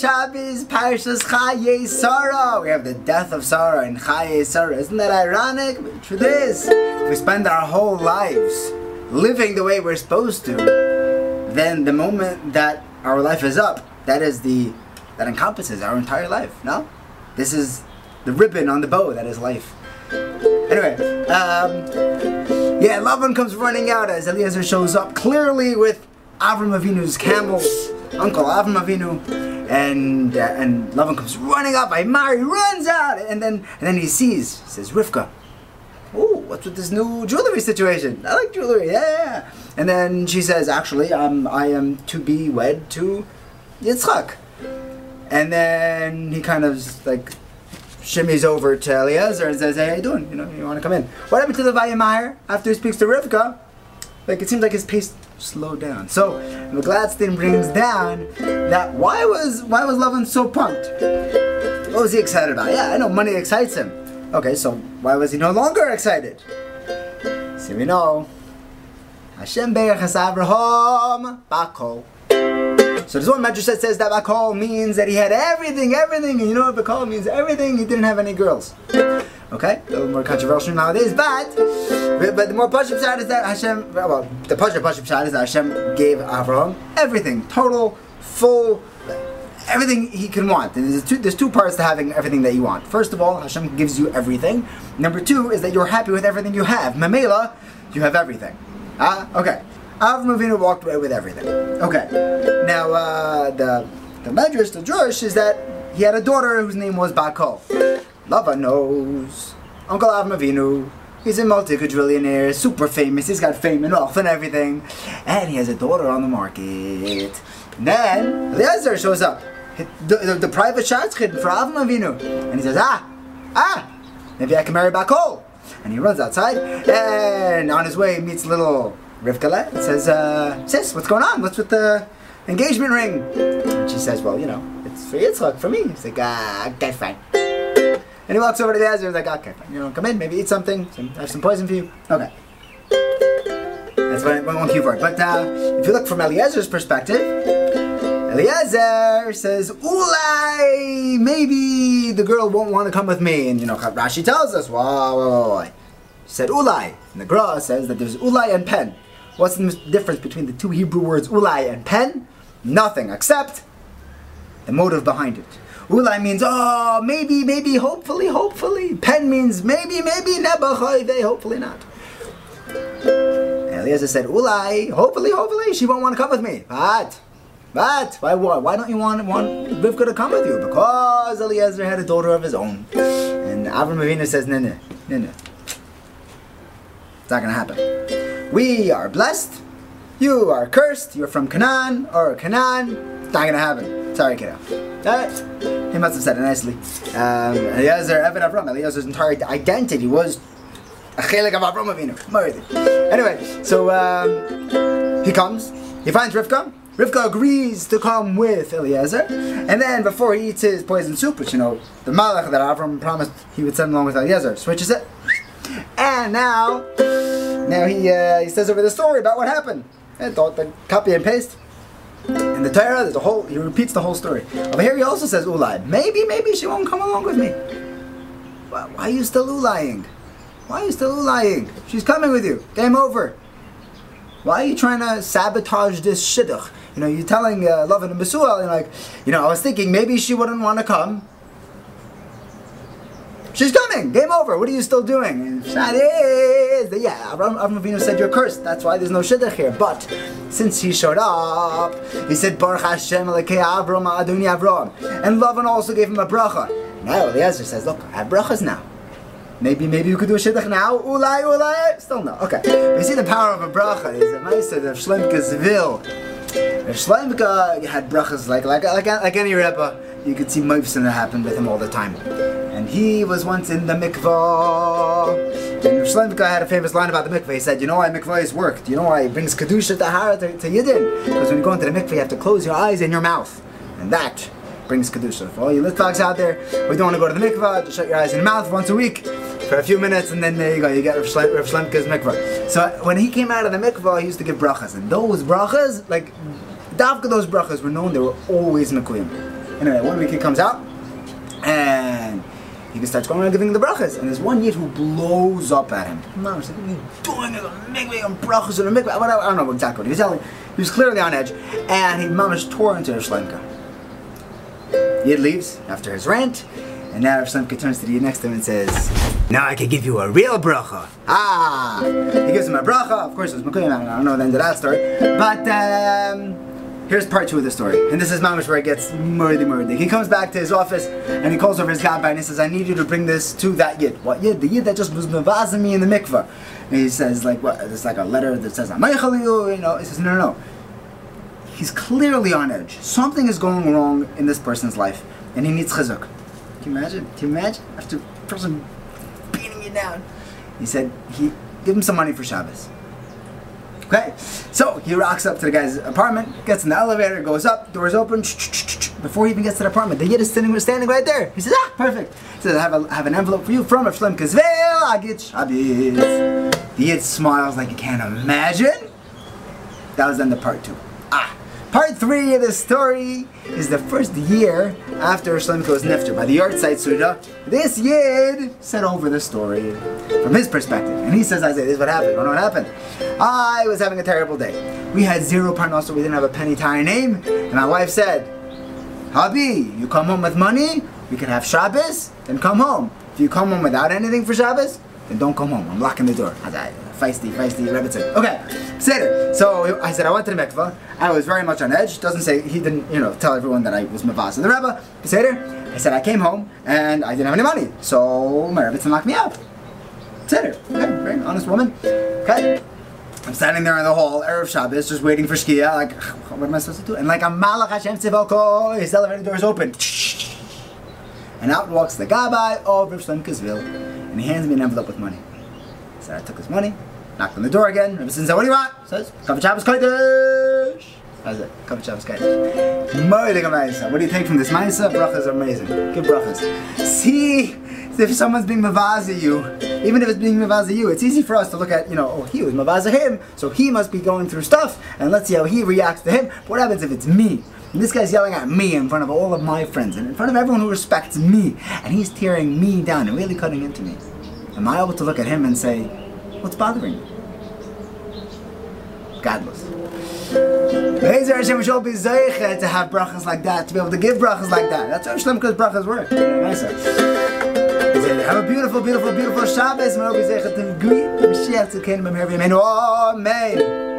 Shabbos, Parshas Chaye Sarah. We have the death of Sarah in Chaye Sarah. Isn't that ironic? But the truth is, if we spend our whole lives living the way we're supposed to, then the moment that our life is up, that is the that encompasses our entire life. No, this is the ribbon on the bow that is life. Anyway, um, yeah, Lavan comes running out as Eliezer shows up clearly with Avram Avinu's camel, Uncle Avram Avinu, and uh, and Lavan comes running up. Mari runs out, and then and then he sees says Rivka. Oh, what's with this new jewelry situation? I like jewelry, yeah, yeah. yeah." And then she says, actually, um, I am to be wed to Yitzchak. And then he kind of like shimmies over to Eliezer and says, "Hey, how you doing? You know, you want to come in?" What happened to the Vayameyer after he speaks to Rivka? Like it seems like his pace slowed down. So McGladstein brings down that why was why was Lavan so pumped? What was he excited about? Yeah, I know money excites him. Okay, so why was he no longer excited? See, we know. Hashem Be'echas Avraham Bakol. So there's one medrash that says that Bakol means that he had everything, everything, and you know what Bakol means? Everything, he didn't have any girls. Okay? A little more controversial nowadays, but but the more Pashim side is that Hashem, well, the Pashim Pashim side is that Hashem gave Avraham everything, total, full, everything he can want. And There's two, there's two parts to having everything that you want. First of all, Hashem gives you everything. Number two is that you're happy with everything you have. Mamela, you have everything. Ah, okay. Avram Avinu walked away with everything. Okay. Now, uh, the the Medrash, the Drush, is that he had a daughter whose name was Bakol. Lava knows. Uncle Avram Avinu. He's a multi-quadrillionaire, super famous. He's got fame and wealth and everything, and he has a daughter on the market. Then Eliezer shows up, the, the, the private hidden for Avram and he says, "Ah, ah, maybe I can marry Bakol." And he runs outside, and on his way he meets little Rivka and says, uh, "Sis, what's going on? What's with the engagement ring?" And she says, "Well, you know, it's for Yitzchak, for me." He's like, "Ah, okay, fine." And he walks over to the he's like, okay, fine. You know, come in, maybe eat something, some, I have some poison for you. Okay. That's one, one, one key word. But uh, if you look from Eliezer's perspective, Eliezer says, Ulai, maybe the girl won't want to come with me. And you know, Rashi tells us, why, why, why? He said Ulai. And the Gra says that there's Ulai and Pen. What's the difference between the two Hebrew words Ulai and Pen? Nothing, except the motive behind it. Ulai means, oh, maybe, maybe, hopefully, hopefully. Pen means maybe, maybe, nebachayve, hopefully not. Eliezer said, Ulai, hopefully, hopefully, she won't want to come with me. But, but, why, why, why don't you want, want Rivka to come with you? Because Eliezer had a daughter of his own. And Avram Avinu says, no, no, no, no. It's not going to happen. We are blessed. You are cursed. You're from Canaan or Canaan. It's not going to happen. Sorry, kiddo. Uh, he must have said it nicely. Um, Eliezer, Evan Avram, Eliezer's entire identity was a chelik of Avram Avinu. Anyway, so um, he comes, he finds Rivka. Rivka agrees to come with Eliezer, and then before he eats his poison soup, which you know, the malach that Avram promised he would send along with Eliezer, switches it, and now, now he uh, he says over the story about what happened. And thought the copy and paste. In the Torah, there's a whole. He repeats the whole story. Over here, he also says Ulai. Maybe, maybe she won't come along with me. Why, why are you still Ulaying? Why are you still Ulaying? She's coming with you. Game over. Why are you trying to sabotage this shidduch? You know, you're telling uh, Lavan and Besuel, and like, you know, I was thinking maybe she wouldn't want to come. She's coming. Game over. What are you still doing? And yeah. Avram, Avinu said you're cursed. That's why there's no shidduch here. But since he showed up, he said Baruch Hashem Elokei Avram Adoni Avram, and Lavan also gave him a bracha. Now Eliezer says, look, I have brachas now. Maybe, maybe you could do a shidduch now. Ulai, ulai. Still no. Okay. You see the power of a bracha. Is a nice of Shlomke's vil. If Shlomke had brachas like like like like any rebbe, you could see moifsin that happened with him all the time. And he was once in the mikvah. And Shlomke had a famous line about the mikvah. He said, "You know why mikvahs work? Do you know why it brings kedusha tahara to, to yidden? Because when you go into the mikvah, you have to close your eyes and your mouth, and that." Brings kedusha. For all you litvaks out there, we don't want to go to the mikvah. Just shut your eyes and mouth once a week for a few minutes, and then there you go. You get Rav Shlem- mikvah. So when he came out of the mikvah, he used to give brachas, and those brachas, like Davka, those brachas were known. They were always mekuyim. Anyway, one week he comes out, and he starts going around giving the brachas. And there's one yid who blows up at him. Mom, like, what are you doing? I'm making brachas in a mikveh. I don't know exactly what he was telling. He was clearly on edge, and he mamish tore into her Shlomke. Yid leaves after his rant, and now Shlomke turns to the Yid next to him and says, Now I can give you a real bracha. Ah! He gives him a bracha. Of course, it was Mekuyim. I don't know the end of that story. But, um, here's part two of the story. And this is mamish where it gets murdy murdy. He comes back to his office and he calls over his gabbai and he says, I need you to bring this to that yid. What yid? The yid that just was mevazing me in the mikvah. And he says, like, what? It's like a letter that says, I'm you know. He says, no, no, no. He's clearly on edge. Something is going wrong in this person's life and he needs chizuk. Can you imagine? Can you imagine? After a person beating you down. He said, he give him some money for Shabbos. Okay, so he rocks up to the guy's apartment, gets in the elevator, goes up, doors open. Before he even gets to the apartment, the yid is standing, standing right there. He says, ah, perfect. He says, I have, have an envelope for you from Shlomke Zvhil, I get Shabbos. The yid smiles like you can't imagine. That was the part two. Part three of the story is the first year after Shlomke's nifter. By the yahrzeit Suda, this Yid said over the story from his perspective. And he says, Isaiah, this is what happened. You know what happened? I was having a terrible day. We had zero parnasa, we didn't have a penny to our name. And my wife said, Habi, you come home with money, we can have Shabbos, then come home. If you come home without anything for Shabbos, then don't come home. I'm locking the door. Feisty, feisty, Rebbitzin. Okay, Seder. So I said I went to the mikvah. I was very much on edge. Doesn't say he didn't, you know, tell everyone that I was mavas in the Rebbe. Seder. I said I came home and I didn't have any money, so my Rebbitzin locked me out. Seder. Okay, very honest woman. Okay. I'm standing there in the hall, Erev Shabbos, just waiting for Shkia, like, what am I supposed to do? And like a Malach Hashem Tzivoko, his elevator door is open. And out walks the Gabbai of Rav Shlomo and he hands me an envelope with money. So I took his money, knocked on the door again. Rav said, what do you want? Says, Kavod Shabbos Kodesh. How's it? Shabbos Kodesh. Moilig Amaisa. What do you take from this Maisa? Brachas are amazing. Good brachas. See if someone's being mavaza you, even if it's being mavaza you, it's easy for us to look at, you know, oh, he was mavaza him, so he must be going through stuff, and let's see how he reacts to him. What happens if it's me? And this guy's yelling at me in front of all of my friends and in front of everyone who respects me. And he's tearing me down and really cutting into me. Am I able to look at him and say, what's bothering you? Godless. Bezer Hashem we be zeicha to have brachas like that, to be able to give brachas like that. That's how Shlomke's brachas work. Have a beautiful, beautiful, beautiful Shabbos. May be zeicha to greet Mashiach to kingdom of heaven. Amen.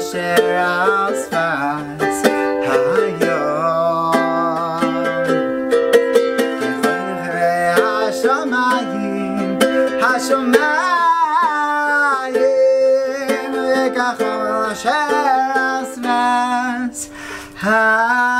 share our spots higher. Hashamayim, Hashamayim, we can share our.